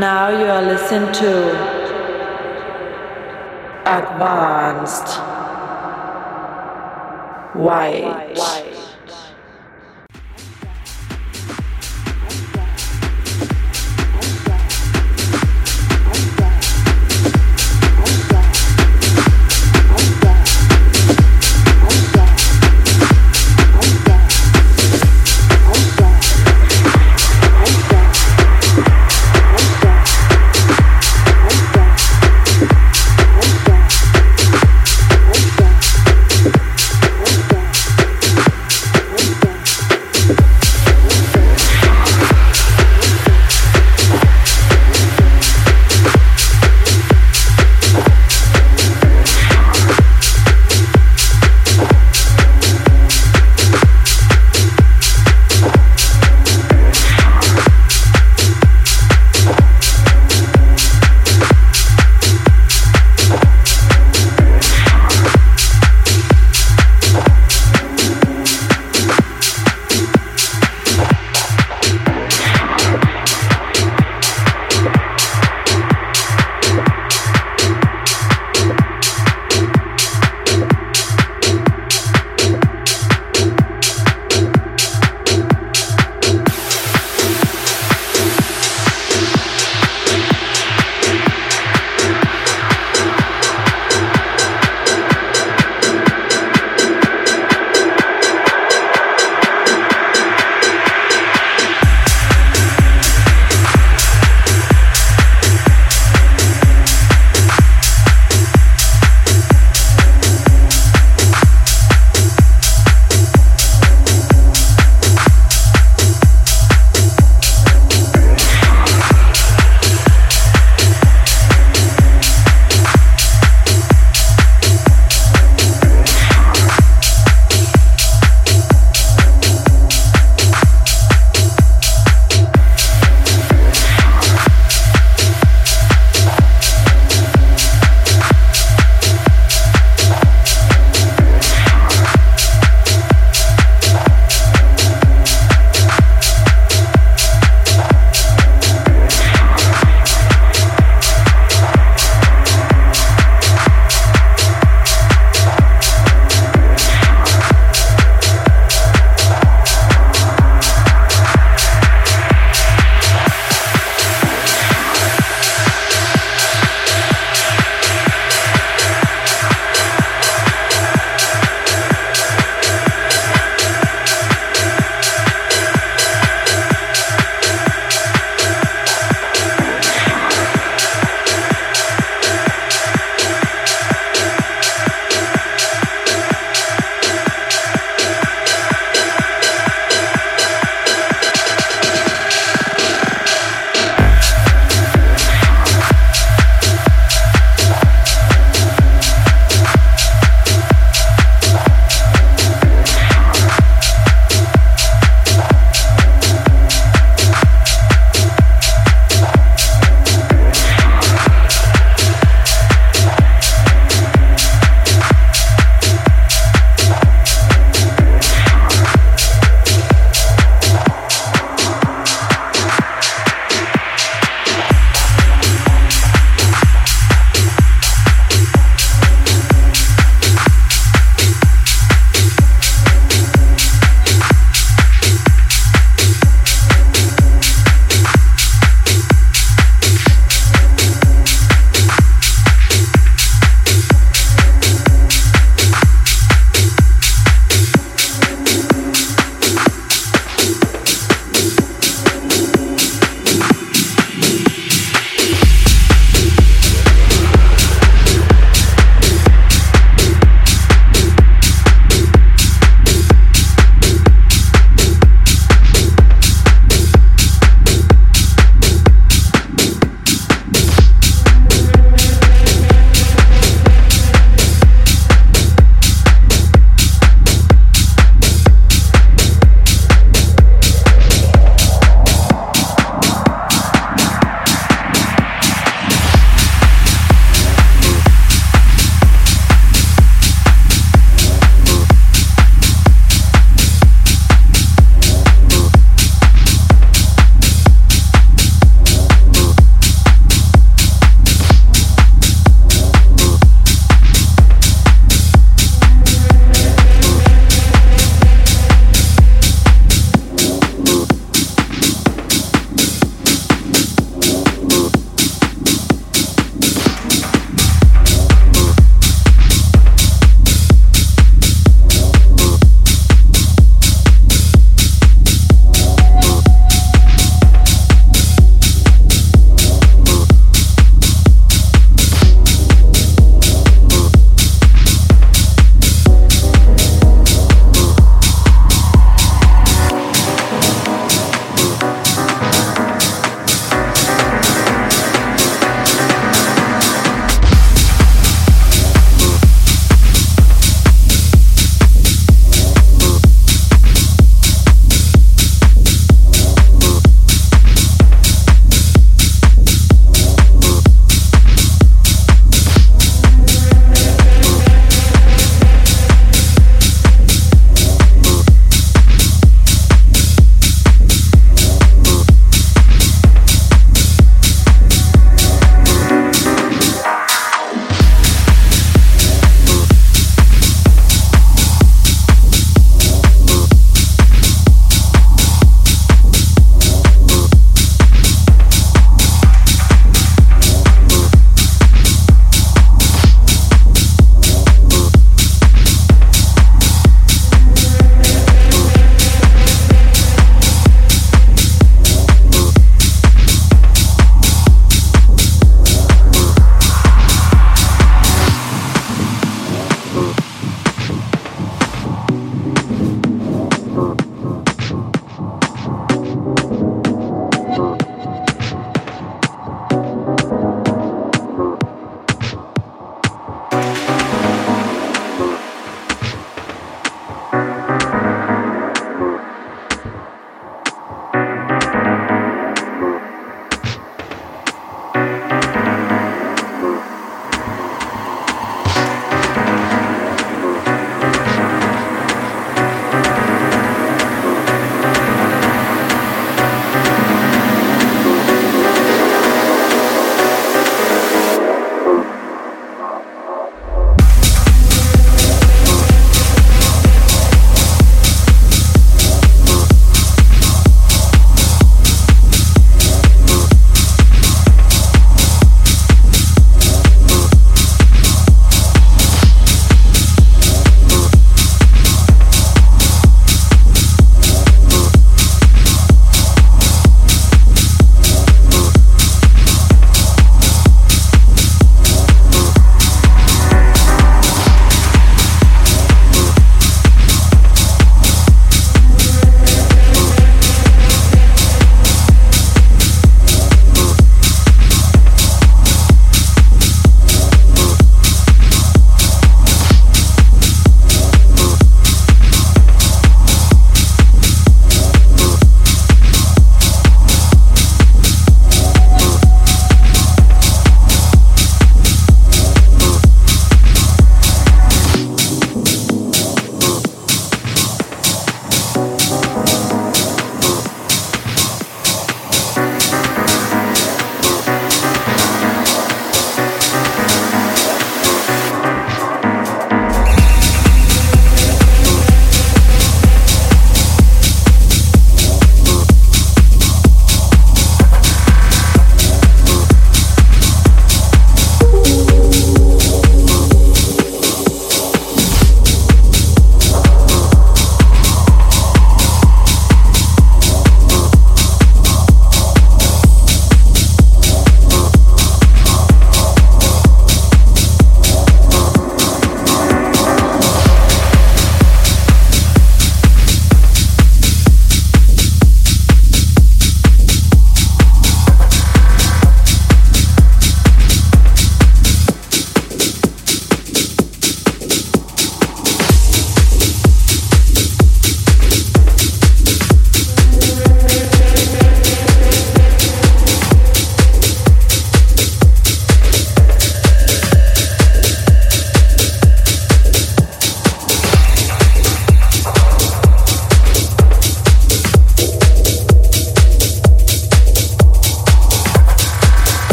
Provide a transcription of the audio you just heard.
Now you are listening to Advanced White.